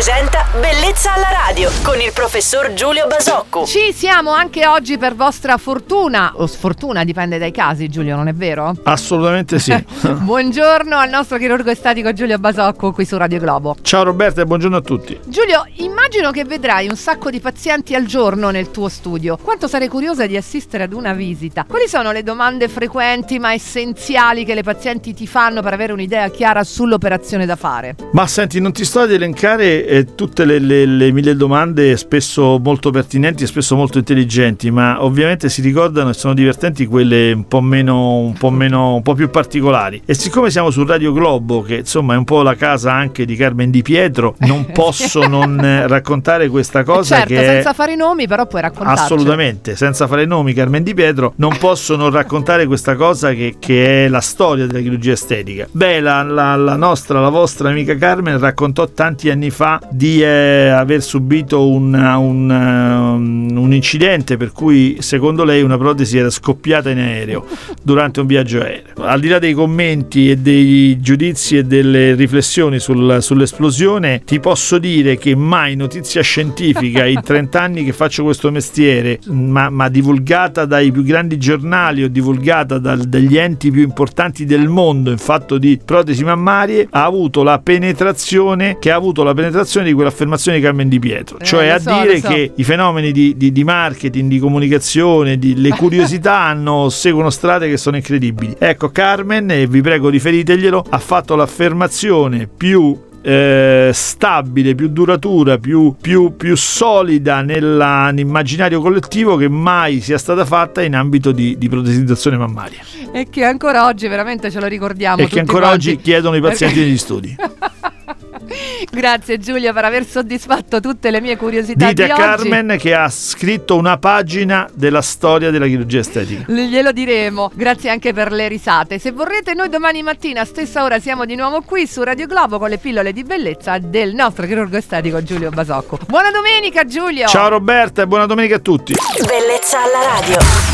presenta Bellezza alla radio con il professor Giulio Basocco. Ci siamo anche oggi per vostra fortuna o sfortuna, dipende dai casi, Giulio, non è vero? Assolutamente sì. buongiorno al nostro chirurgo estetico Giulio Basocco qui su Radio Globo. Ciao Roberta e buongiorno a tutti. Giulio, immagino che vedrai un sacco di pazienti al giorno nel tuo studio. Quanto sarei curiosa di assistere ad una visita. Quali sono le domande frequenti ma essenziali che le pazienti ti fanno per avere un'idea chiara sull'operazione da fare? Ma senti, non ti sto ad elencare eh, tutte le, le, le, mille domande, spesso molto pertinenti e spesso molto intelligenti, ma ovviamente si ricordano e sono divertenti quelle un po' meno, un po' meno, un po' più particolari. E siccome siamo su Radio Globo, che insomma è un po' la casa anche di Carmen Di Pietro, non posso non raccontare questa cosa. Certo, che senza fare nomi, però puoi raccontare. Assolutamente, senza fare nomi, Carmen Di Pietro, non posso non raccontare questa cosa che, che è la storia della chirurgia estetica. Beh, la, la, la nostra, la vostra amica Carmen raccontò tanti anni fa di eh, aver subito un, un, um, un, incidente per cui secondo lei una protesi era scoppiata in aereo durante un viaggio aereo. Al di là dei commenti e dei giudizi e delle riflessioni sul, sull'esplosione, ti posso dire che mai notizia scientifica in 30 anni che faccio questo mestiere, ma, ma divulgata dai più grandi giornali o divulgata dal, dagli enti più importanti del mondo in fatto di protesi mammarie, ha avuto la penetrazione che ha avuto la penetrazione di quell'affermazione di Carmen Di Pietro, eh, cioè a so, dire so. che i fenomeni di, di, di, marketing, di comunicazione, di, le curiosità hanno, seguono strade che sono incredibili. Ecco, Carmen, e vi prego riferiteglielo, ha fatto l'affermazione più eh, stabile, più duratura, più, più, più solida nell'immaginario collettivo che mai sia stata fatta in ambito di, di protesizzazione mammaria. E che ancora oggi veramente ce lo ricordiamo. E che ancora quanti. oggi chiedono i pazienti Perché... degli studi. Grazie Giulia per aver soddisfatto tutte le mie curiosità. Dite di a Carmen che ha scritto una pagina della storia della chirurgia estetica. Glielo diremo. Grazie anche per le risate. Se vorrete, noi domani mattina, a stessa ora, siamo di nuovo qui su Radio Globo con le pillole di bellezza del nostro chirurgo estetico Giulio Basocco. Buona domenica, Giulio. Ciao Roberta e buona domenica a tutti. Bellezza alla radio.